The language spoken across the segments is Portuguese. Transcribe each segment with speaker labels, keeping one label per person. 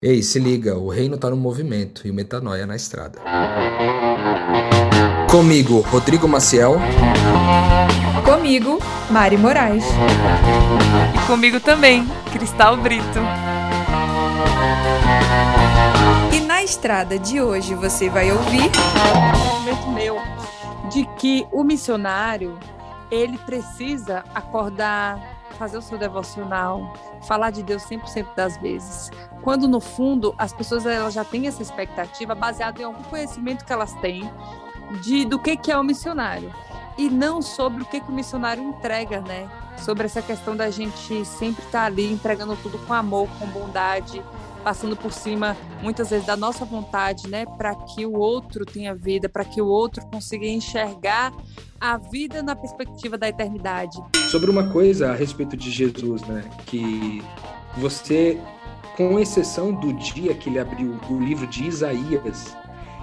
Speaker 1: Ei, se liga, o reino tá no movimento e o metanoia na estrada. Comigo, Rodrigo Maciel.
Speaker 2: Comigo, Mari Moraes.
Speaker 3: E comigo também, Cristal Brito.
Speaker 2: E na estrada de hoje você vai ouvir.
Speaker 4: Um meu de que o missionário ele precisa acordar, fazer o seu devocional, falar de Deus 100% das vezes. Quando no fundo as pessoas elas já têm essa expectativa baseada em algum conhecimento que elas têm de do que que é o missionário e não sobre o que que o missionário entrega, né? Sobre essa questão da gente sempre estar ali entregando tudo com amor, com bondade, passando por cima muitas vezes da nossa vontade, né, para que o outro tenha vida, para que o outro consiga enxergar a vida na perspectiva da eternidade.
Speaker 1: Sobre uma coisa a respeito de Jesus, né, que você com exceção do dia que ele abriu o livro de Isaías,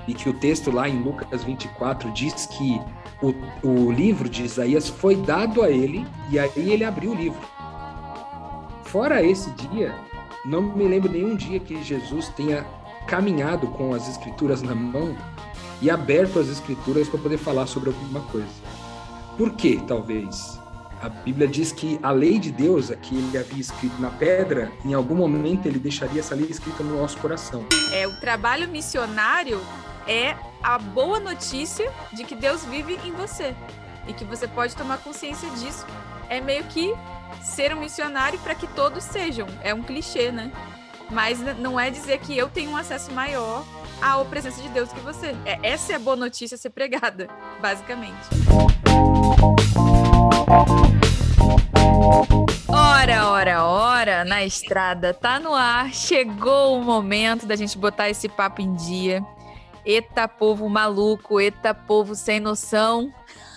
Speaker 1: e que o texto lá em Lucas 24 diz que o, o livro de Isaías foi dado a ele e aí ele abriu o livro. Fora esse dia, não me lembro nenhum dia que Jesus tenha caminhado com as escrituras na mão e aberto as escrituras para poder falar sobre alguma coisa. Por quê, talvez? A Bíblia diz que a lei de Deus, a que ele havia escrito na pedra, em algum momento ele deixaria essa lei escrita no nosso coração.
Speaker 3: É, o trabalho missionário é a boa notícia de que Deus vive em você e que você pode tomar consciência disso. É meio que ser um missionário para que todos sejam. É um clichê, né? Mas não é dizer que eu tenho um acesso maior à presença de Deus que você. É, essa é a boa notícia a ser pregada, basicamente. Ora, ora, ora, na estrada, tá no ar. Chegou o momento da gente botar esse papo em dia. Eita povo maluco, eita povo sem noção.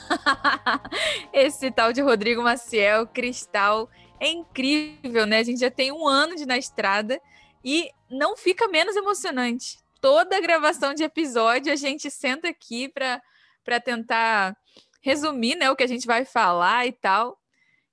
Speaker 3: Esse tal de Rodrigo Maciel, Cristal, é incrível, né? A gente já tem um ano de na estrada e não fica menos emocionante. Toda gravação de episódio a gente senta aqui para tentar resumir, né, o que a gente vai falar e tal.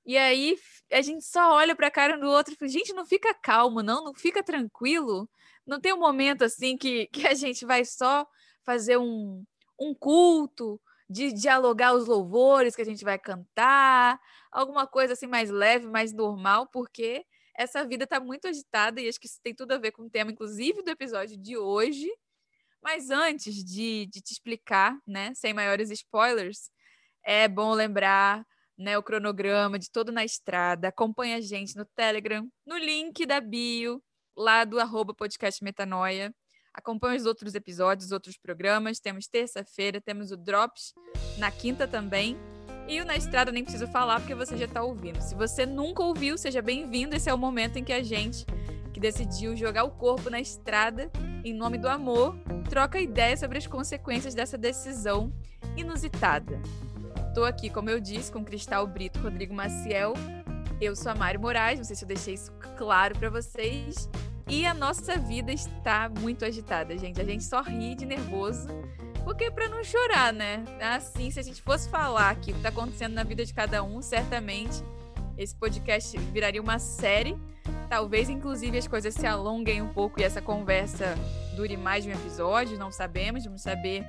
Speaker 3: E aí a gente só olha para a cara do outro e fala, gente, não fica calmo, não, não fica tranquilo. Não tem um momento assim que, que a gente vai só fazer um, um culto, de dialogar os louvores que a gente vai cantar, alguma coisa assim mais leve, mais normal, porque essa vida está muito agitada e acho que isso tem tudo a ver com o tema, inclusive, do episódio de hoje. Mas antes de, de te explicar, né, sem maiores spoilers, é bom lembrar né, o cronograma de todo na estrada. Acompanha a gente no Telegram, no link da bio, lá do arroba podcast Metanoia. Acompanhe os outros episódios, os outros programas. Temos terça-feira, temos o Drops na quinta também. E o Na Estrada nem preciso falar porque você já está ouvindo. Se você nunca ouviu, seja bem-vindo. Esse é o momento em que a gente, que decidiu jogar o corpo na estrada em nome do amor, troca ideias sobre as consequências dessa decisão inusitada. Estou aqui, como eu disse, com Cristal Brito, Rodrigo Maciel. Eu sou a Mari Moraes, não sei se eu deixei isso claro para vocês. E a nossa vida está muito agitada, gente. A gente só ri de nervoso. Porque para não chorar, né? Assim, se a gente fosse falar aqui o que está acontecendo na vida de cada um, certamente esse podcast viraria uma série. Talvez, inclusive, as coisas se alonguem um pouco e essa conversa dure mais de um episódio. Não sabemos, vamos saber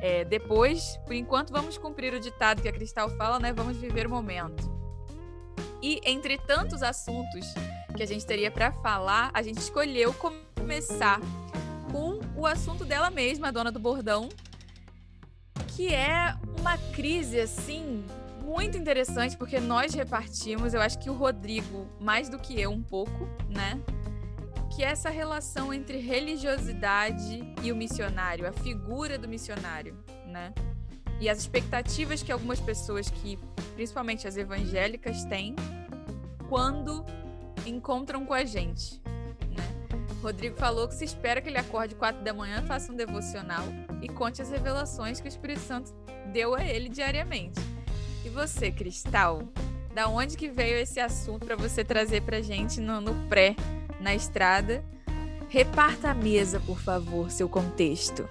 Speaker 3: é, depois. Por enquanto, vamos cumprir o ditado que a Cristal fala, né? Vamos viver o momento. E entre tantos assuntos que a gente teria para falar, a gente escolheu começar com o assunto dela mesma, a dona do bordão, que é uma crise assim muito interessante porque nós repartimos, eu acho que o Rodrigo mais do que eu um pouco, né? Que é essa relação entre religiosidade e o missionário, a figura do missionário, né? E as expectativas que algumas pessoas que, principalmente as evangélicas, têm quando encontram com a gente. Né? Rodrigo falou que se espera que ele acorde quatro da manhã, faça um devocional e conte as revelações que o Espírito Santo deu a ele diariamente. E você, Cristal, da onde que veio esse assunto para você trazer para gente no, no pré, na estrada? Reparta a mesa, por favor, seu contexto.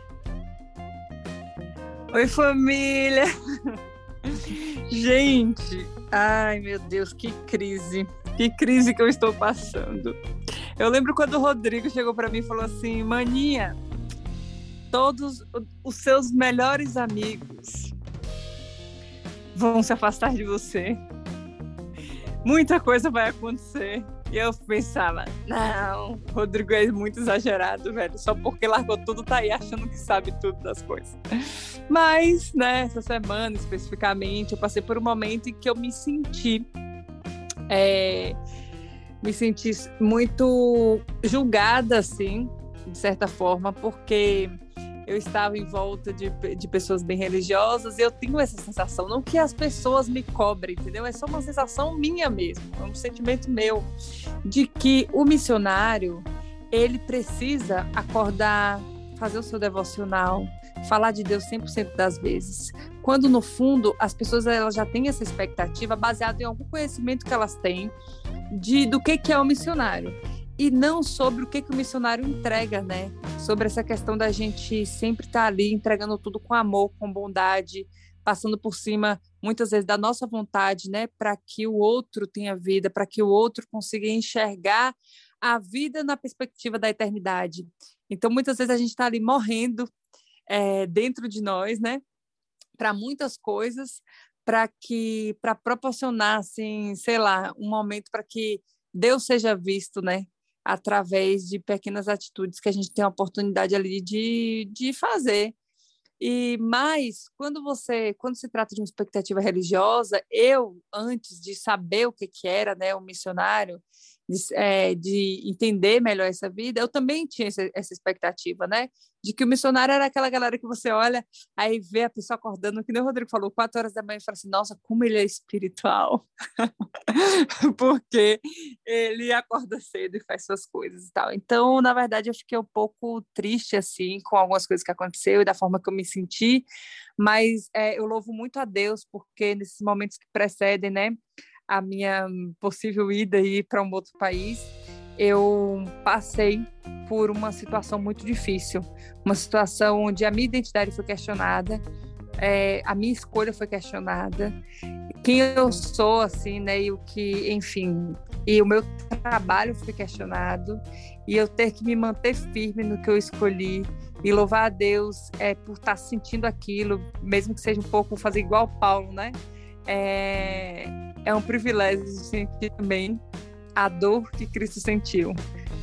Speaker 4: Oi, família! Gente, ai meu Deus, que crise! Que crise que eu estou passando. Eu lembro quando o Rodrigo chegou para mim e falou assim: Maninha, todos os seus melhores amigos vão se afastar de você. Muita coisa vai acontecer. E eu pensava, não, Rodrigo é muito exagerado, velho. Só porque largou tudo, tá aí achando que sabe tudo das coisas. Mas, né, essa semana especificamente, eu passei por um momento em que eu me senti. É, me senti muito julgada, assim, de certa forma, porque eu estava em volta de, de pessoas bem religiosas e eu tenho essa sensação, não que as pessoas me cobrem, entendeu? É só uma sensação minha mesmo, é um sentimento meu de que o missionário ele precisa acordar, fazer o seu devocional, falar de Deus 100% das vezes. Quando no fundo as pessoas elas já têm essa expectativa baseada em algum conhecimento que elas têm de do que que é o missionário e não sobre o que, que o missionário entrega, né? Sobre essa questão da gente sempre estar tá ali entregando tudo com amor, com bondade, passando por cima muitas vezes da nossa vontade, né, para que o outro tenha vida, para que o outro consiga enxergar a vida na perspectiva da eternidade. Então, muitas vezes a gente está ali morrendo é, dentro de nós, né, para muitas coisas, para que, para proporcionar, assim, sei lá, um momento para que Deus seja visto, né, através de pequenas atitudes que a gente tem a oportunidade ali de, de fazer. E mais, quando você, quando se trata de uma expectativa religiosa, eu antes de saber o que que era, né, o missionário, de, é, de, entender melhor essa vida, eu também tinha essa, essa, expectativa, né? De que o missionário era aquela galera que você olha, aí vê a pessoa acordando, que nem o Rodrigo falou, quatro horas da manhã, e fala assim, nossa, como ele é espiritual. Porque ele acorda cedo e faz suas coisas e tal. Então, na verdade, eu fiquei um pouco triste, assim, com algumas coisas que aconteceu e da forma que eu me senti, mas é, eu louvo muito a Deus, porque nesses momentos que precedem, né? A minha possível ida aí para um outro país, eu passei por uma situação muito difícil, uma situação onde a minha identidade foi questionada, é, a minha escolha foi questionada, quem eu sou, assim, né, e o que, enfim, e o meu trabalho foi questionado, e eu ter que me manter firme no que eu escolhi, e louvar a Deus é, por estar sentindo aquilo, mesmo que seja um pouco fazer igual Paulo, né? É, é um privilégio sentir também a dor que Cristo sentiu,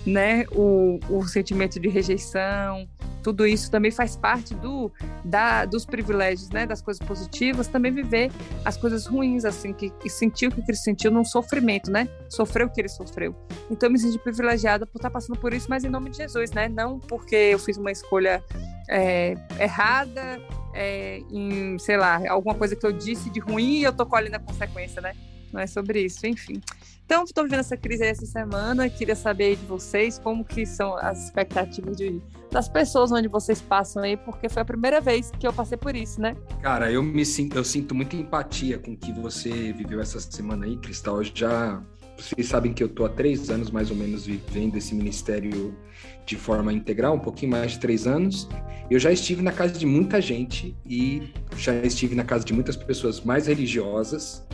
Speaker 4: né? O, o sentimento de rejeição, tudo isso também faz parte do, da, dos privilégios, né? Das coisas positivas, também viver as coisas ruins, assim, que, sentiu o que Cristo sentiu num sofrimento, né? Sofreu o que ele sofreu. Então eu me senti privilegiada por estar passando por isso, mas em nome de Jesus, né? Não porque eu fiz uma escolha é, errada, é, em, sei lá, alguma coisa que eu disse de ruim e eu tô colhendo a consequência, né? não é sobre isso, enfim. Então, estou vivendo essa crise essa semana, queria saber de vocês como que são as expectativas de, das pessoas onde vocês passam aí, porque foi a primeira vez que eu passei por isso, né?
Speaker 1: Cara, eu me sinto, eu sinto muita empatia com o que você viveu essa semana aí, Cristal. Eu já vocês sabem que eu estou há três anos mais ou menos vivendo esse ministério de forma integral, um pouquinho mais de três anos. Eu já estive na casa de muita gente e já estive na casa de muitas pessoas mais religiosas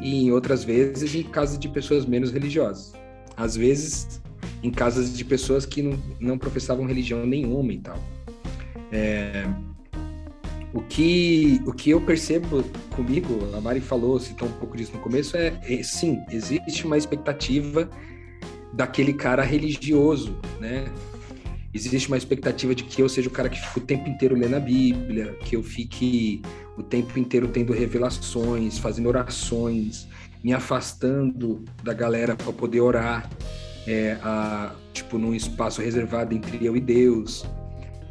Speaker 1: e em outras vezes em casas de pessoas menos religiosas. Às vezes em casas de pessoas que não, não professavam religião nenhuma e tal. É, o que, o que eu percebo comigo, a Mari falou, citou um pouco disso no começo, é, é sim, existe uma expectativa daquele cara religioso, né? Existe uma expectativa de que eu seja o cara que fique o tempo inteiro lendo a Bíblia, que eu fique o tempo inteiro tendo revelações, fazendo orações, me afastando da galera para poder orar, é, a, tipo, num espaço reservado entre eu e Deus.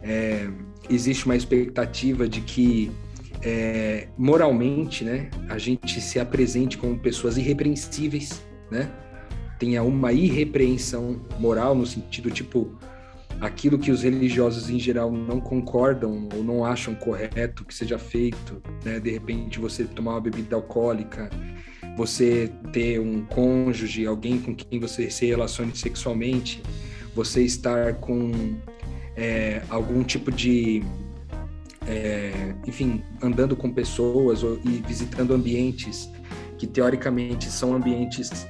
Speaker 1: É, existe uma expectativa de que é, moralmente, né, a gente se apresente como pessoas irrepreensíveis, né? Tenha uma irrepreensão moral no sentido tipo aquilo que os religiosos em geral não concordam ou não acham correto que seja feito, né? De repente você tomar uma bebida alcoólica, você ter um cônjuge, alguém com quem você se relacione sexualmente, você estar com é, algum tipo de, é, enfim, andando com pessoas ou, e visitando ambientes que teoricamente são ambientes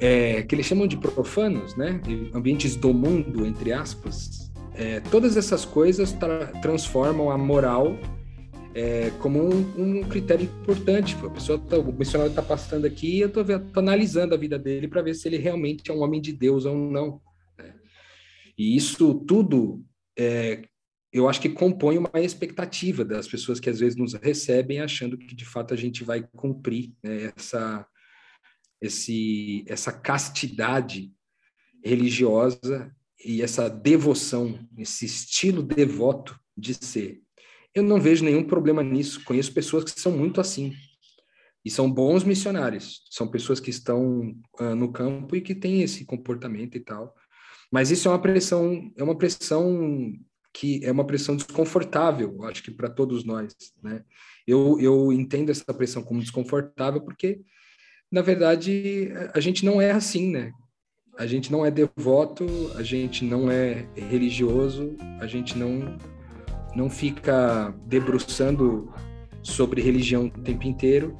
Speaker 1: é, que eles chamam de profanos, né? Ambientes do mundo, entre aspas. É, todas essas coisas tra transformam a moral é, como um, um, critério importante. A pessoa, tá, o missionário está passando aqui, eu estou analisando a vida dele para ver se ele realmente é um homem de Deus ou não. E isso tudo, é, eu acho que compõe uma expectativa das pessoas que às vezes nos recebem achando que de fato a gente vai cumprir né, essa esse, essa castidade religiosa e essa devoção, esse estilo devoto de ser. Eu não vejo nenhum problema nisso. Conheço pessoas que são muito assim. E são bons missionários. São pessoas que estão uh, no campo e que têm esse comportamento e tal. Mas isso é uma pressão, é uma pressão que é uma pressão desconfortável, acho que para todos nós, né? Eu, eu entendo essa pressão como desconfortável porque na verdade, a gente não é assim, né? A gente não é devoto, a gente não é religioso, a gente não não fica debruçando sobre religião o tempo inteiro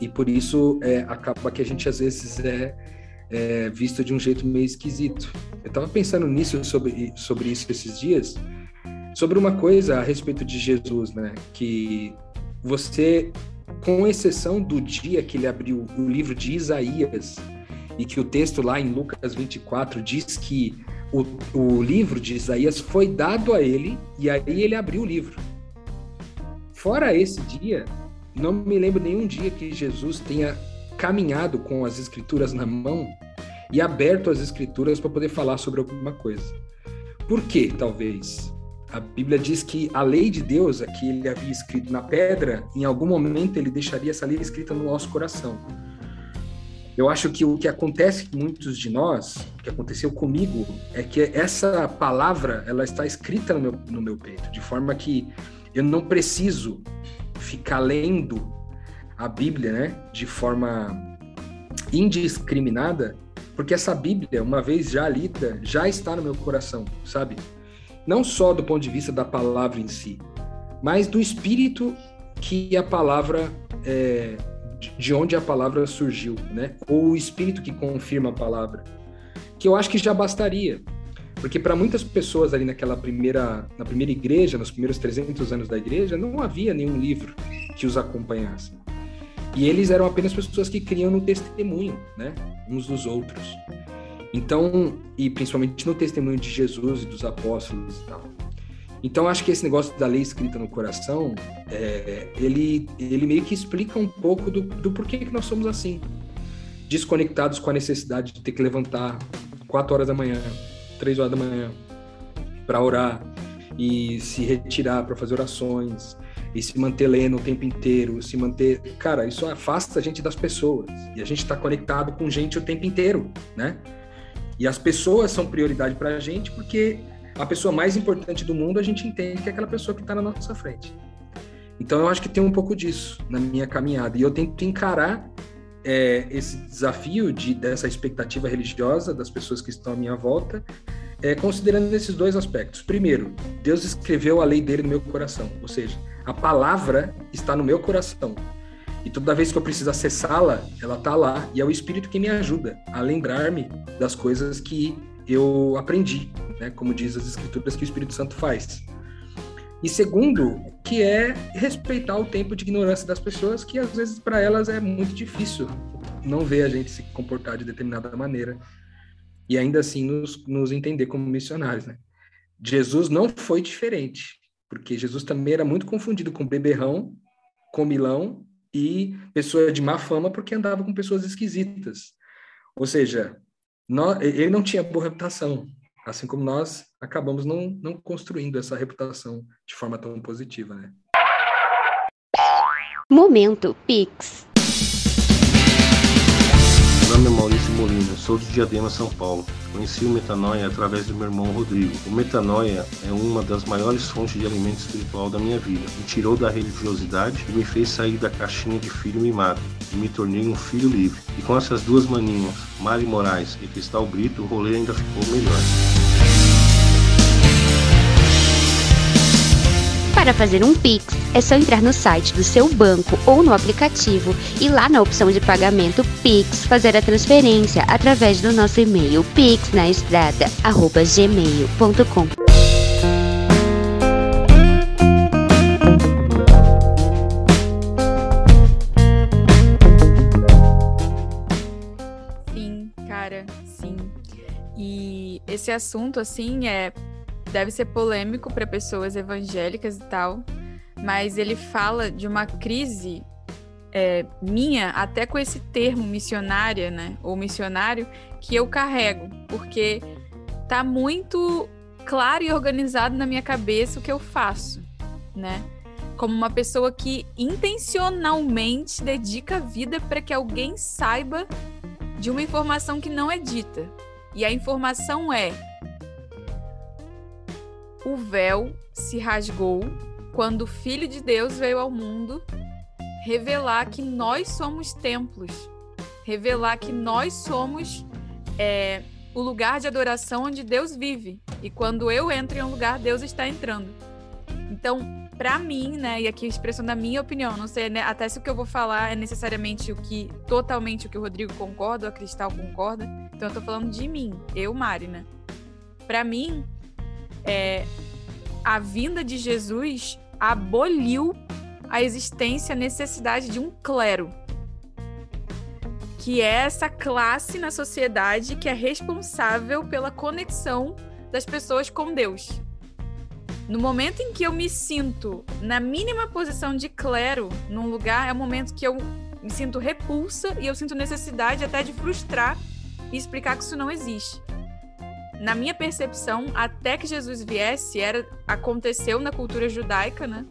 Speaker 1: e por isso é, acaba que a gente às vezes é, é visto de um jeito meio esquisito. Eu estava pensando nisso sobre sobre isso esses dias, sobre uma coisa a respeito de Jesus, né? Que você com exceção do dia que ele abriu o livro de Isaías, e que o texto lá em Lucas 24 diz que o, o livro de Isaías foi dado a ele, e aí ele abriu o livro. Fora esse dia, não me lembro nenhum dia que Jesus tenha caminhado com as escrituras na mão e aberto as escrituras para poder falar sobre alguma coisa. Por quê, talvez? A Bíblia diz que a lei de Deus, a que ele havia escrito na pedra, em algum momento ele deixaria essa lei escrita no nosso coração. Eu acho que o que acontece com muitos de nós, o que aconteceu comigo, é que essa palavra ela está escrita no meu, no meu peito, de forma que eu não preciso ficar lendo a Bíblia, né, de forma indiscriminada, porque essa Bíblia, uma vez já lida, já está no meu coração, sabe? não só do ponto de vista da palavra em si, mas do espírito que a palavra é, de onde a palavra surgiu, né? Ou o espírito que confirma a palavra, que eu acho que já bastaria, porque para muitas pessoas ali naquela primeira na primeira igreja, nos primeiros 300 anos da igreja, não havia nenhum livro que os acompanhasse. E eles eram apenas pessoas que criam no testemunho, né, uns dos outros. Então, e principalmente no testemunho de Jesus e dos apóstolos e tal. Então, acho que esse negócio da lei escrita no coração, é, ele, ele meio que explica um pouco do, do porquê que nós somos assim. Desconectados com a necessidade de ter que levantar quatro horas da manhã, três horas da manhã, para orar e se retirar para fazer orações e se manter lendo o tempo inteiro, se manter. Cara, isso afasta a gente das pessoas. E a gente está conectado com gente o tempo inteiro, né? E as pessoas são prioridade para a gente porque a pessoa mais importante do mundo a gente entende que é aquela pessoa que está na nossa frente. Então eu acho que tem um pouco disso na minha caminhada e eu tento encarar é, esse desafio de dessa expectativa religiosa das pessoas que estão à minha volta, é, considerando esses dois aspectos. Primeiro, Deus escreveu a lei dele no meu coração, ou seja, a palavra está no meu coração. E toda vez que eu preciso acessá-la, ela está lá. E é o Espírito que me ajuda a lembrar-me das coisas que eu aprendi, né? como diz as Escrituras que o Espírito Santo faz. E segundo, que é respeitar o tempo de ignorância das pessoas, que às vezes para elas é muito difícil não ver a gente se comportar de determinada maneira e ainda assim nos, nos entender como missionários. Né? Jesus não foi diferente, porque Jesus também era muito confundido com beberrão, comilão e pessoa de má fama porque andava com pessoas esquisitas. Ou seja, nós, ele não tinha boa reputação, assim como nós acabamos não, não construindo essa reputação de forma tão positiva, né?
Speaker 5: Momento Pix.
Speaker 6: Meu nome é Maurício Molina, sou de Diadema, São Paulo. Conheci o Metanoia através do meu irmão Rodrigo. O Metanoia é uma das maiores fontes de alimento espiritual da minha vida. Me tirou da religiosidade e me fez sair da caixinha de filho mimado. E me tornei um filho livre. E com essas duas maninhas, Mari Moraes e Cristal Brito, o rolê ainda ficou melhor.
Speaker 5: Para fazer um Pix, é só entrar no site do seu banco ou no aplicativo e lá na opção de pagamento Pix fazer a transferência através do nosso e-mail pixnaestrada@gmail.com.
Speaker 3: Sim, cara, sim. E esse assunto, assim, é deve ser polêmico para pessoas evangélicas e tal, mas ele fala de uma crise é, minha, até com esse termo missionária, né, ou missionário, que eu carrego, porque tá muito claro e organizado na minha cabeça o que eu faço, né? Como uma pessoa que intencionalmente dedica a vida para que alguém saiba de uma informação que não é dita. E a informação é: o véu se rasgou quando o Filho de Deus veio ao mundo revelar que nós somos templos, revelar que nós somos é, o lugar de adoração onde Deus vive. E quando eu entro em um lugar, Deus está entrando. Então, para mim, né, e aqui expressando a minha opinião, não sei né, até se o que eu vou falar é necessariamente o que totalmente o que o Rodrigo concorda, ou a Cristal concorda. Então eu tô falando de mim, eu, Mari, né? Para mim, é, a vinda de Jesus aboliu a existência, a necessidade de um clero, que é essa classe na sociedade que é responsável pela conexão das pessoas com Deus. No momento em que eu me sinto na mínima posição de clero num lugar, é o momento que eu me sinto repulsa e eu sinto necessidade até de frustrar e explicar que isso não existe. Na minha percepção, até que Jesus viesse, era aconteceu na cultura judaica, né?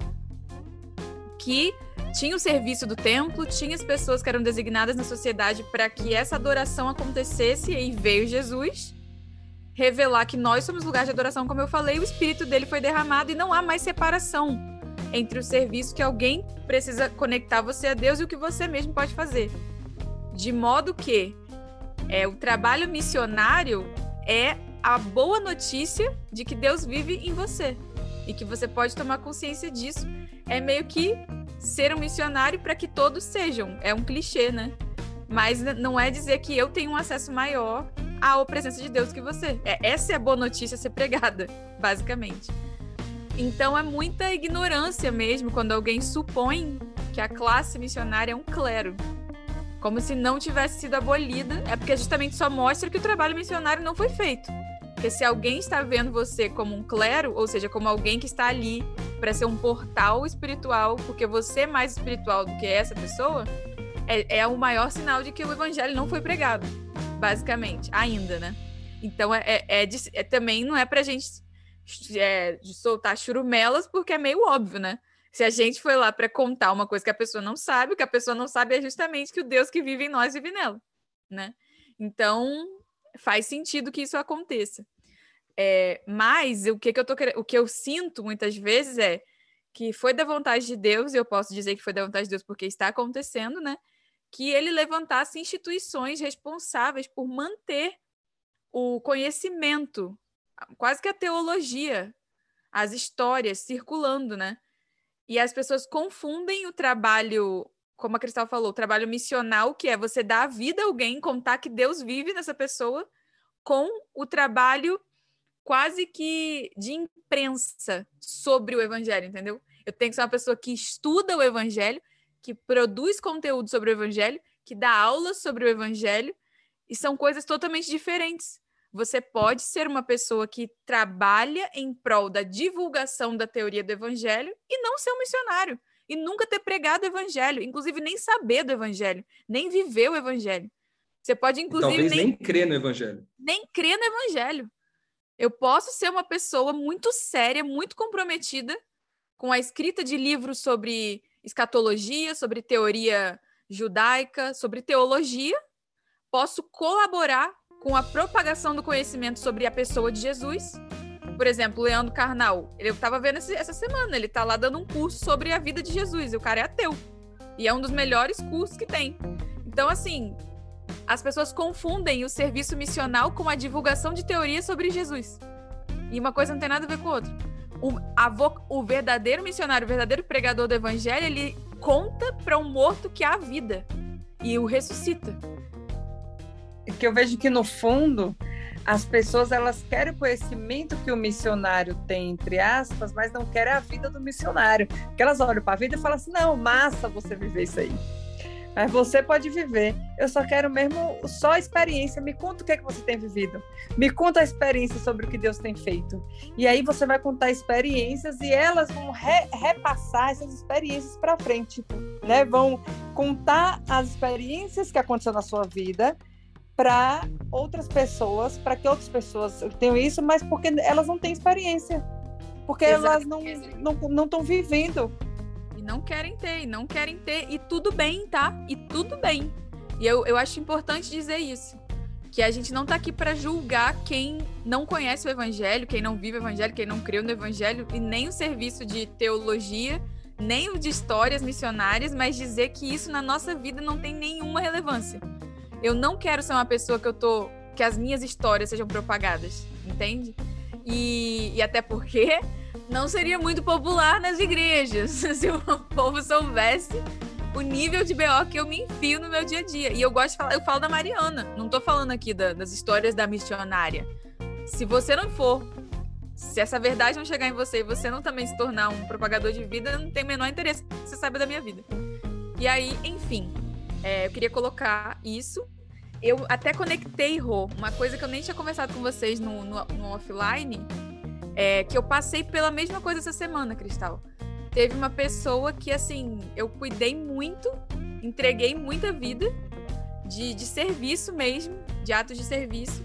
Speaker 3: Que tinha o serviço do templo, tinha as pessoas que eram designadas na sociedade para que essa adoração acontecesse, e veio Jesus revelar que nós somos lugar de adoração, como eu falei, o espírito dele foi derramado e não há mais separação entre o serviço que alguém precisa conectar você a Deus e o que você mesmo pode fazer. De modo que é, o trabalho missionário é a boa notícia de que Deus vive em você e que você pode tomar consciência disso. É meio que ser um missionário para que todos sejam. É um clichê, né? Mas não é dizer que eu tenho um acesso maior à presença de Deus que você. É, essa é a boa notícia a ser pregada, basicamente. Então é muita ignorância mesmo quando alguém supõe que a classe missionária é um clero. Como se não tivesse sido abolida. É porque justamente só mostra que o trabalho missionário não foi feito. Porque se alguém está vendo você como um clero, ou seja, como alguém que está ali para ser um portal espiritual, porque você é mais espiritual do que essa pessoa, é, é o maior sinal de que o evangelho não foi pregado, basicamente, ainda, né? Então, é, é, é, é também não é para a gente é, soltar churumelas, porque é meio óbvio, né? Se a gente foi lá para contar uma coisa que a pessoa não sabe, o que a pessoa não sabe é justamente que o Deus que vive em nós vive nela, né? Então, faz sentido que isso aconteça. É, mas o que, que eu tô o que eu sinto muitas vezes é que foi da vontade de Deus, e eu posso dizer que foi da vontade de Deus porque está acontecendo, né? Que ele levantasse instituições responsáveis por manter o conhecimento, quase que a teologia, as histórias circulando, né? E as pessoas confundem o trabalho, como a Cristal falou, o trabalho missional, que é você dar a vida a alguém, contar que Deus vive nessa pessoa, com o trabalho quase que de imprensa sobre o evangelho, entendeu? Eu tenho que ser uma pessoa que estuda o evangelho, que produz conteúdo sobre o evangelho, que dá aulas sobre o evangelho, e são coisas totalmente diferentes. Você pode ser uma pessoa que trabalha em prol da divulgação da teoria do evangelho e não ser um missionário, e nunca ter pregado o evangelho, inclusive nem saber do evangelho, nem viver o evangelho. Você pode, inclusive.
Speaker 1: Talvez nem, nem crer no evangelho.
Speaker 3: Nem crer no evangelho. Eu posso ser uma pessoa muito séria, muito comprometida com a escrita de livros sobre escatologia, sobre teoria judaica, sobre teologia. Posso colaborar com a propagação do conhecimento sobre a pessoa de Jesus. Por exemplo, Leandro Carnal. Eu estava vendo essa semana, ele está lá dando um curso sobre a vida de Jesus. E o cara é ateu. E é um dos melhores cursos que tem. Então, assim, as pessoas confundem o serviço missional com a divulgação de teorias sobre Jesus. E uma coisa não tem nada a ver com a outra. o, a vo- o verdadeiro missionário, o verdadeiro pregador do evangelho, ele conta para um morto que há vida e o ressuscita.
Speaker 4: que eu vejo que no fundo as pessoas elas querem o conhecimento que o missionário tem entre aspas, mas não querem a vida do missionário. Porque elas olham para a vida e falam assim: "Não, massa você viver isso aí". Mas você pode viver. Eu só quero mesmo só a experiência. Me conta o que é que você tem vivido. Me conta a experiência sobre o que Deus tem feito. E aí você vai contar experiências e elas vão re- repassar essas experiências para frente, né? Vão contar as experiências que aconteceram na sua vida para outras pessoas, para que outras pessoas tenham isso, mas porque elas não têm experiência. Porque elas não não não estão vivendo.
Speaker 3: Não querem ter, não querem ter. E tudo bem, tá? E tudo bem. E eu, eu acho importante dizer isso. Que a gente não tá aqui para julgar quem não conhece o evangelho, quem não vive o evangelho, quem não creu no evangelho, e nem o serviço de teologia, nem o de histórias missionárias, mas dizer que isso na nossa vida não tem nenhuma relevância. Eu não quero ser uma pessoa que eu tô. que as minhas histórias sejam propagadas, entende? E, e até porque não seria muito popular nas igrejas se o povo soubesse o nível de BO que eu me enfio no meu dia a dia. E eu gosto de falar, eu falo da Mariana, não tô falando aqui da- das histórias da missionária. Se você não for, se essa verdade não chegar em você e você não também se tornar um propagador de vida, não tem o menor interesse você saiba da minha vida. E aí, enfim, é, eu queria colocar isso. Eu até conectei, Rô, uma coisa que eu nem tinha conversado com vocês no, no, no offline, é que eu passei pela mesma coisa essa semana, Cristal. Teve uma pessoa que, assim, eu cuidei muito, entreguei muita vida de, de serviço mesmo, de atos de serviço.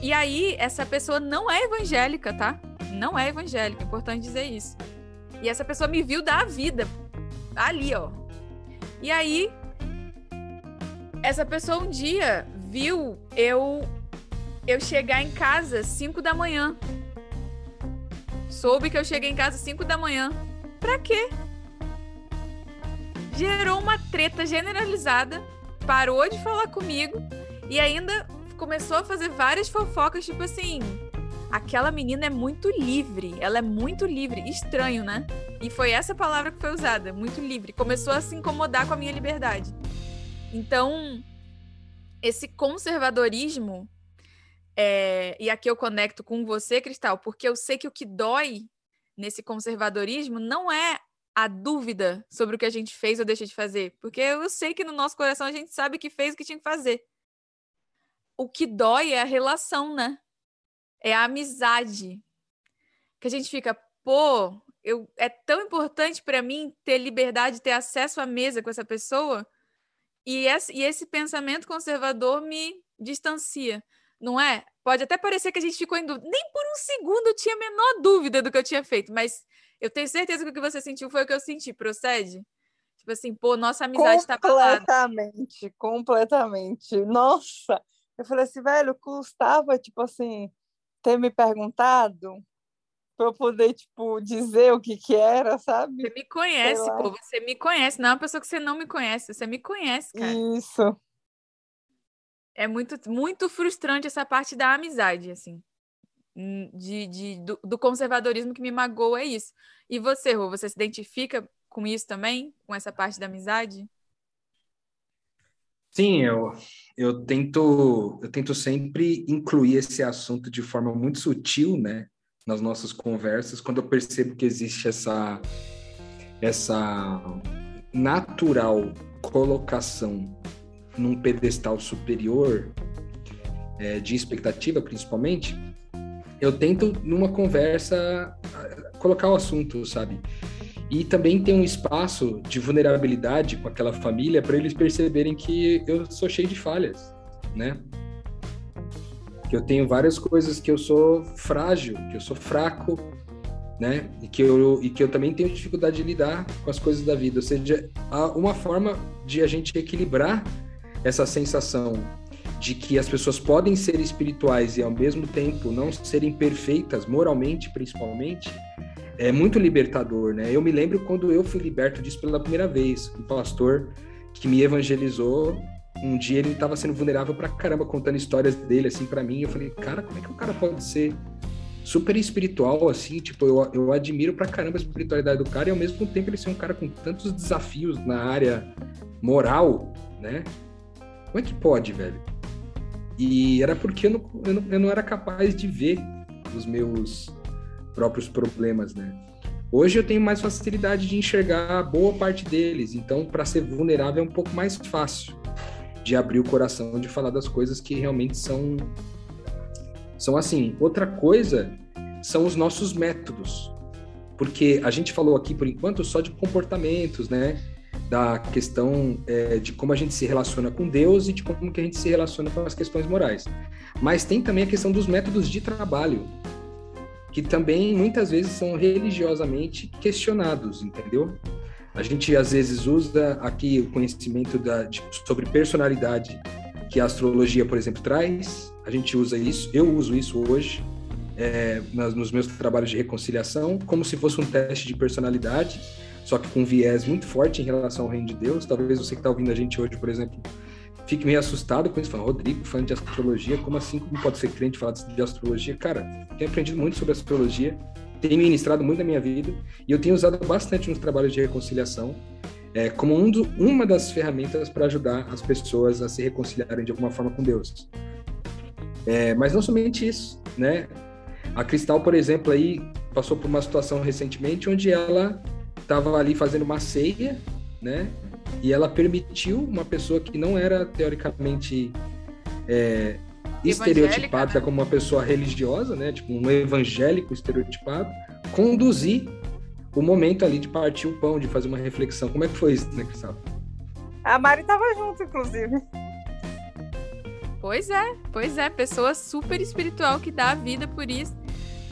Speaker 3: E aí, essa pessoa não é evangélica, tá? Não é evangélica, é importante dizer isso. E essa pessoa me viu dar a vida ali, ó. E aí, essa pessoa um dia viu eu eu chegar em casa 5 da manhã. Soube que eu cheguei em casa 5 da manhã. Pra quê? Gerou uma treta generalizada, parou de falar comigo e ainda começou a fazer várias fofocas, tipo assim, aquela menina é muito livre, ela é muito livre, estranho, né? E foi essa palavra que foi usada, muito livre. Começou a se incomodar com a minha liberdade. Então, esse conservadorismo, é, e aqui eu conecto com você, Cristal, porque eu sei que o que dói nesse conservadorismo não é a dúvida sobre o que a gente fez ou deixa de fazer, porque eu sei que no nosso coração a gente sabe que fez o que tinha que fazer. O que dói é a relação, né? É a amizade. Que a gente fica, pô, eu, é tão importante para mim ter liberdade, ter acesso à mesa com essa pessoa, e esse, e esse pensamento conservador me distancia, não é? Pode até parecer que a gente ficou em dúvida. Nem por um segundo eu tinha a menor dúvida do que eu tinha feito, mas eu tenho certeza que o que você sentiu foi o que eu senti. Procede? Tipo assim, pô, nossa amizade está abalada.
Speaker 4: Completamente, completamente. Nossa, eu falei assim, velho, custava, tipo assim, ter me perguntado para eu poder, tipo, dizer o que que era, sabe?
Speaker 3: Você me conhece, pô. Você me conhece. Não é uma pessoa que você não me conhece. Você me conhece, cara.
Speaker 4: Isso.
Speaker 3: É muito, muito frustrante essa parte da amizade, assim. Hum, De, de, do, do conservadorismo que me magoa é isso. E você, Rô, você se identifica com isso também? Com essa parte da amizade?
Speaker 1: Sim, eu, eu tento eu tento sempre incluir esse assunto de forma muito sutil, né, nas nossas conversas, quando eu percebo que existe essa essa natural colocação num pedestal superior é, de expectativa, principalmente, eu tento numa conversa colocar o assunto, sabe? E também tem um espaço de vulnerabilidade com aquela família para eles perceberem que eu sou cheio de falhas, né? Que eu tenho várias coisas que eu sou frágil, que eu sou fraco, né? E que eu, e que eu também tenho dificuldade de lidar com as coisas da vida. Ou seja, há uma forma de a gente equilibrar essa sensação de que as pessoas podem ser espirituais e ao mesmo tempo não serem perfeitas, moralmente principalmente, é muito libertador, né? Eu me lembro quando eu fui liberto disso pela primeira vez. Um pastor que me evangelizou, um dia ele estava sendo vulnerável pra caramba, contando histórias dele assim para mim. Eu falei, cara, como é que o cara pode ser super espiritual, assim, tipo, eu, eu admiro pra caramba a espiritualidade do cara e ao mesmo tempo ele ser um cara com tantos desafios na área moral, né? Como é que pode, velho? E era porque eu não, eu não, eu não era capaz de ver os meus próprios problemas, né? Hoje eu tenho mais facilidade de enxergar boa parte deles, então para ser vulnerável é um pouco mais fácil de abrir o coração, de falar das coisas que realmente são são assim. Outra coisa são os nossos métodos. Porque a gente falou aqui, por enquanto, só de comportamentos, né? Da questão é, de como a gente se relaciona com Deus e de como que a gente se relaciona com as questões morais. Mas tem também a questão dos métodos de trabalho, que também muitas vezes são religiosamente questionados, entendeu? A gente às vezes usa aqui o conhecimento da, de, sobre personalidade que a astrologia, por exemplo, traz. A gente usa isso, eu uso isso hoje é, nas, nos meus trabalhos de reconciliação, como se fosse um teste de personalidade, só que com viés muito forte em relação ao reino de Deus. Talvez você que está ouvindo a gente hoje, por exemplo, fique meio assustado com isso, falando, Rodrigo, fã de astrologia, como assim? Como pode ser crente falar de astrologia? Cara, tenho aprendido muito sobre astrologia, tenho ministrado muito na minha vida, e eu tenho usado bastante nos trabalhos de reconciliação é, como um do, uma das ferramentas para ajudar as pessoas a se reconciliarem de alguma forma com Deus. É, mas não somente isso, né? A Cristal, por exemplo, aí passou por uma situação recentemente onde ela estava ali fazendo uma ceia, né? E ela permitiu uma pessoa que não era teoricamente é, estereotipada né? como uma pessoa religiosa, né? Tipo um evangélico estereotipado, conduzir o momento ali de partir o pão, de fazer uma reflexão. Como é que foi isso, né, Cristal?
Speaker 4: A Mari estava junto, inclusive.
Speaker 3: Pois é, pois é, pessoa super espiritual que dá a vida por isso.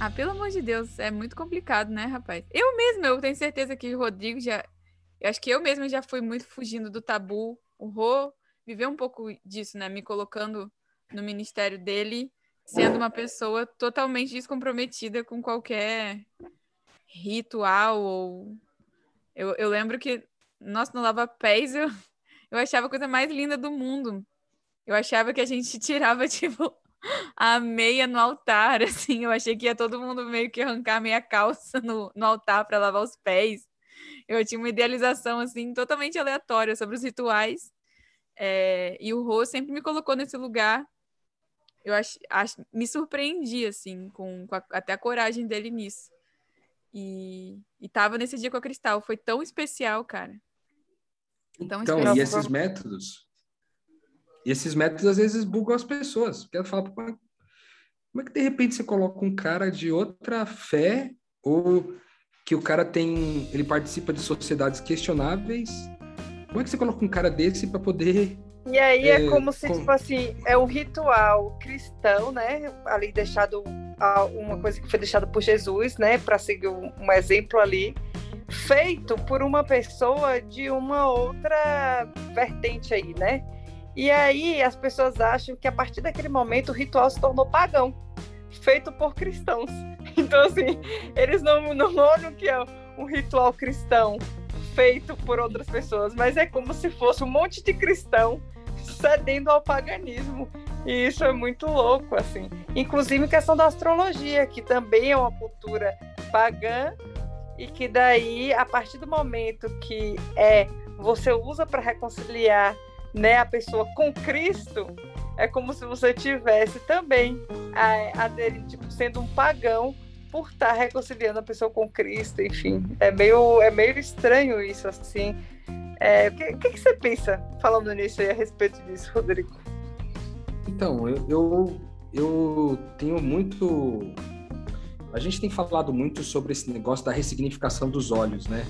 Speaker 3: Ah, pelo amor de Deus, é muito complicado, né, rapaz? Eu mesma, eu tenho certeza que o Rodrigo já. Eu acho que eu mesma já fui muito fugindo do tabu. O Rô viveu um pouco disso, né? Me colocando no ministério dele, sendo uma pessoa totalmente descomprometida com qualquer ritual ou. Eu, eu lembro que, nossa, no Lava Pés eu, eu achava a coisa mais linda do mundo. Eu achava que a gente tirava, tipo, a meia no altar, assim. Eu achei que ia todo mundo meio que arrancar meia calça no, no altar para lavar os pés. Eu tinha uma idealização, assim, totalmente aleatória sobre os rituais. É, e o Rô sempre me colocou nesse lugar. Eu acho, acho me surpreendi, assim, com, com a, até a coragem dele nisso. E, e tava nesse dia com a Cristal. Foi tão especial, cara.
Speaker 1: Tão então, especial. e esses métodos? E esses métodos às vezes bugam as pessoas. Porque ela fala, como é que de repente você coloca um cara de outra fé ou que o cara tem, ele participa de sociedades questionáveis? Como é que você coloca um cara desse para poder
Speaker 4: e aí é, é como se, com... tipo assim, é um ritual cristão, né? Ali deixado uma coisa que foi deixada por Jesus, né? Para seguir um exemplo ali, feito por uma pessoa de uma outra vertente aí, né? E aí as pessoas acham que a partir daquele momento o ritual se tornou pagão, feito por cristãos. Então, assim, eles não, não olham que é um ritual cristão feito por outras pessoas, mas é como se fosse um monte de cristão cedendo ao paganismo. E isso é muito louco, assim. Inclusive em questão da astrologia, que também é uma cultura pagã e que daí, a partir do momento que é você usa para reconciliar né, a pessoa com Cristo, é como se você tivesse também a, a dele, tipo, sendo um pagão por estar reconciliando a pessoa com Cristo, enfim. É meio, é meio estranho isso, assim. É, o que, que, que, você pensa falando nisso aí a respeito disso, Rodrigo?
Speaker 1: Então, eu, eu, eu tenho muito. A gente tem falado muito sobre esse negócio da ressignificação dos olhos, né?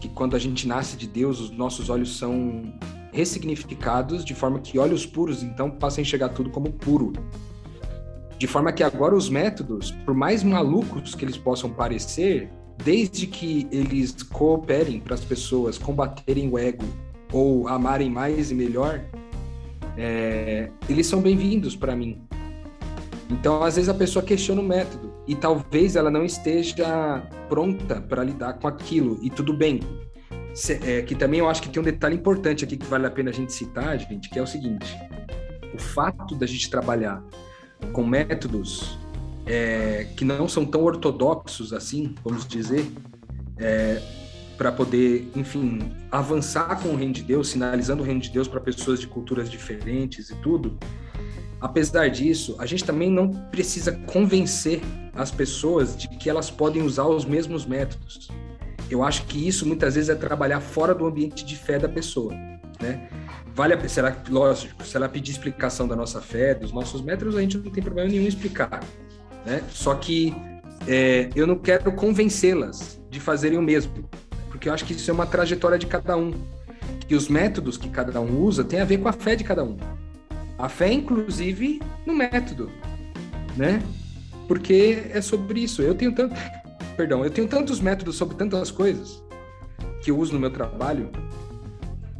Speaker 1: Que quando a gente nasce de Deus, os nossos olhos são ressignificados de forma que olhos puros, então, passam a enxergar tudo como puro. De forma que agora os métodos, por mais malucos que eles possam parecer, desde que eles cooperem para as pessoas combaterem o ego ou amarem mais e melhor, é, eles são bem-vindos para mim. Então, às vezes a pessoa questiona o método e talvez ela não esteja pronta para lidar com aquilo e tudo bem. É, que também eu acho que tem um detalhe importante aqui que vale a pena a gente citar, gente, que é o seguinte: o fato da gente trabalhar com métodos é, que não são tão ortodoxos assim, vamos dizer, é, para poder, enfim, avançar com o reino de Deus, sinalizando o reino de Deus para pessoas de culturas diferentes e tudo. Apesar disso, a gente também não precisa convencer as pessoas de que elas podem usar os mesmos métodos. Eu acho que isso muitas vezes é trabalhar fora do ambiente de fé da pessoa, né? Vale a, será lógico, se ela pedir explicação da nossa fé, dos nossos métodos, a gente não tem problema nenhum explicar, né? Só que é, eu não quero convencê-las de fazerem o mesmo, porque eu acho que isso é uma trajetória de cada um, que os métodos que cada um usa têm a ver com a fé de cada um. A fé, inclusive, no método, né? Porque é sobre isso. Eu tenho tanto, perdão, eu tenho tantos métodos sobre tantas coisas que eu uso no meu trabalho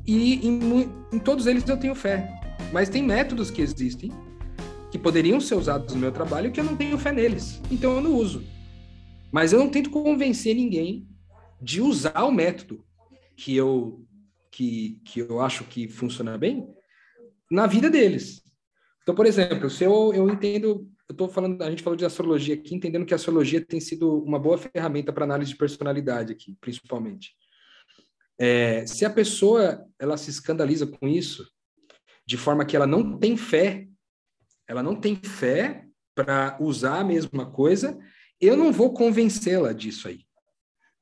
Speaker 1: e em, em todos eles eu tenho fé. Mas tem métodos que existem que poderiam ser usados no meu trabalho que eu não tenho fé neles. Então eu não uso. Mas eu não tento convencer ninguém de usar o método que eu que, que eu acho que funciona bem na vida deles. Então, por exemplo, se eu, eu entendo, eu estou falando, a gente falou de astrologia aqui, entendendo que a astrologia tem sido uma boa ferramenta para análise de personalidade aqui, principalmente. É, se a pessoa ela se escandaliza com isso, de forma que ela não tem fé, ela não tem fé para usar a mesma coisa, eu não vou convencê-la disso aí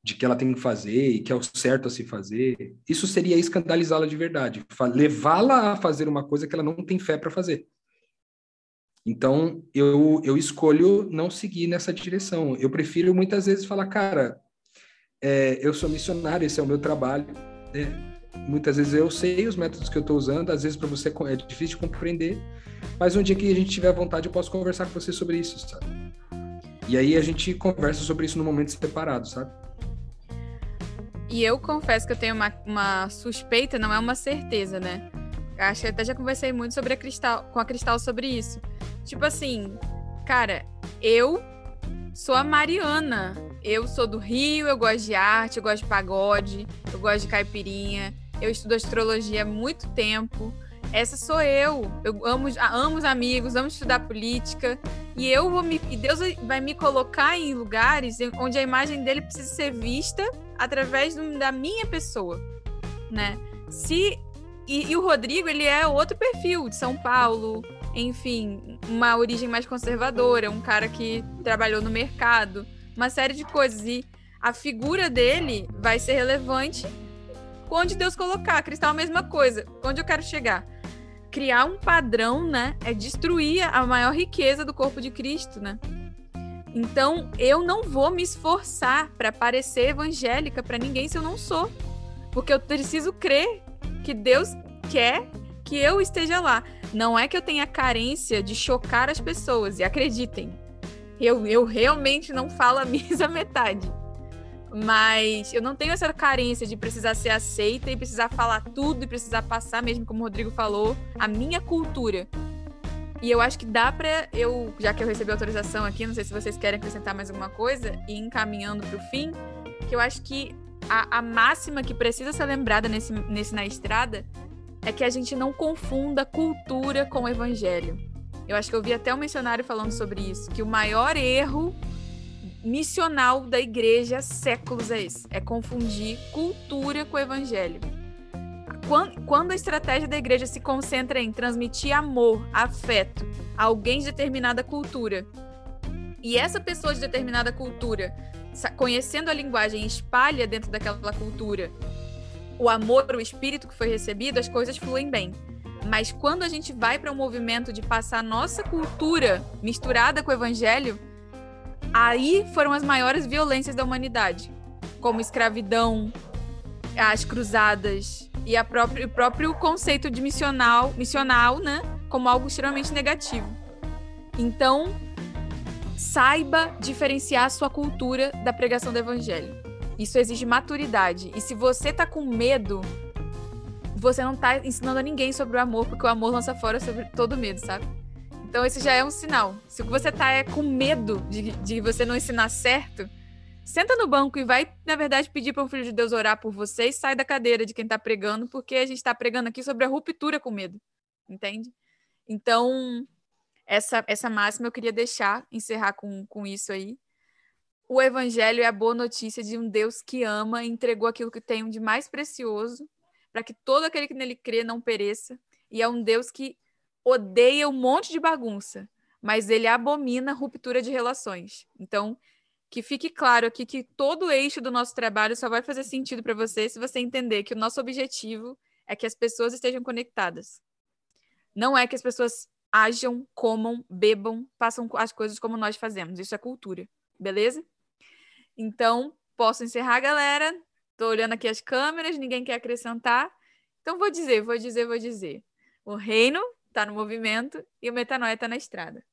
Speaker 1: de que ela tem que fazer e que é o certo a se fazer, isso seria escandalizá-la de verdade, levá-la a fazer uma coisa que ela não tem fé para fazer. Então, eu, eu escolho não seguir nessa direção. Eu prefiro muitas vezes falar, cara, é, eu sou missionário, esse é o meu trabalho. É, muitas vezes eu sei os métodos que eu estou usando, às vezes para você é difícil de compreender, mas um dia que a gente tiver vontade, eu posso conversar com você sobre isso, sabe? E aí a gente conversa sobre isso no momento separado, sabe?
Speaker 3: E eu confesso que eu tenho uma, uma suspeita, não é uma certeza, né? Acho que até já conversei muito sobre a Cristal, com a Cristal sobre isso. Tipo assim, cara, eu sou a Mariana. Eu sou do Rio, eu gosto de arte, eu gosto de pagode, eu gosto de caipirinha. Eu estudo astrologia há muito tempo. Essa sou eu. Eu amo, amo os amigos, amo estudar política. E eu vou me, e Deus vai me colocar em lugares onde a imagem dele precisa ser vista através da minha pessoa, né? Se e, e, o Rodrigo, ele é outro perfil de São Paulo, enfim, uma origem mais conservadora, um cara que trabalhou no mercado, uma série de coisas. E a figura dele vai ser relevante onde Deus colocar. Cristal, a mesma coisa. Onde eu quero chegar? Criar um padrão, né? É destruir a maior riqueza do corpo de Cristo, né? Então, eu não vou me esforçar para parecer evangélica para ninguém se eu não sou. Porque eu preciso crer que Deus quer que eu esteja lá. Não é que eu tenha carência de chocar as pessoas, e acreditem, eu, eu realmente não falo a misa metade. Mas eu não tenho essa carência de precisar ser aceita e precisar falar tudo e precisar passar, mesmo como o Rodrigo falou, a minha cultura. E eu acho que dá para eu, já que eu recebi autorização aqui, não sei se vocês querem acrescentar mais alguma coisa, e encaminhando para o fim, que eu acho que a, a, máxima que precisa ser lembrada nesse, nesse Na Estrada é que a gente não confunda cultura com evangelho. Eu acho que eu vi até um missionário falando sobre isso, que o maior erro missional da igreja há séculos é esse, é confundir cultura com evangelho quando a estratégia da igreja se concentra em transmitir amor, afeto a alguém de determinada cultura, e essa pessoa de determinada cultura, conhecendo a linguagem, espalha dentro daquela cultura o amor, o espírito que foi recebido, as coisas fluem bem. Mas quando a gente vai para um movimento de passar nossa cultura misturada com o evangelho, aí foram as maiores violências da humanidade, como escravidão, as cruzadas, e o próprio conceito de missional, missional, né, como algo extremamente negativo. Então, saiba diferenciar sua cultura da pregação do evangelho. Isso exige maturidade. E se você tá com medo, você não tá ensinando a ninguém sobre o amor, porque o amor lança fora sobre todo medo, sabe? Então esse já é um sinal. Se você tá é, com medo de, de você não ensinar certo, Senta no banco e vai, na verdade, pedir para o filho de Deus orar por você e sai da cadeira de quem está pregando, porque a gente está pregando aqui sobre a ruptura com medo. Entende? Então, essa, essa máxima eu queria deixar, encerrar com, com isso aí. O evangelho é a boa notícia de um Deus que ama e entregou aquilo que tem de mais precioso para que todo aquele que nele crê não pereça. E é um Deus que odeia um monte de bagunça, mas ele abomina ruptura de relações. Então, que fique claro aqui que todo o eixo do nosso trabalho só vai fazer sentido para você se você entender que o nosso objetivo é que as pessoas estejam conectadas. Não é que as pessoas ajam, comam, bebam, façam as coisas como nós fazemos. Isso é cultura, beleza? Então, posso encerrar, galera. Estou olhando aqui as câmeras, ninguém quer acrescentar. Então, vou dizer, vou dizer, vou dizer. O reino está no movimento e o metanoia está na estrada.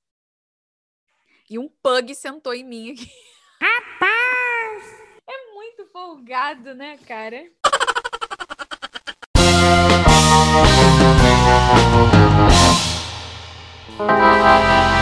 Speaker 3: E um pug sentou em mim aqui. Rapaz! É muito folgado, né, cara? Música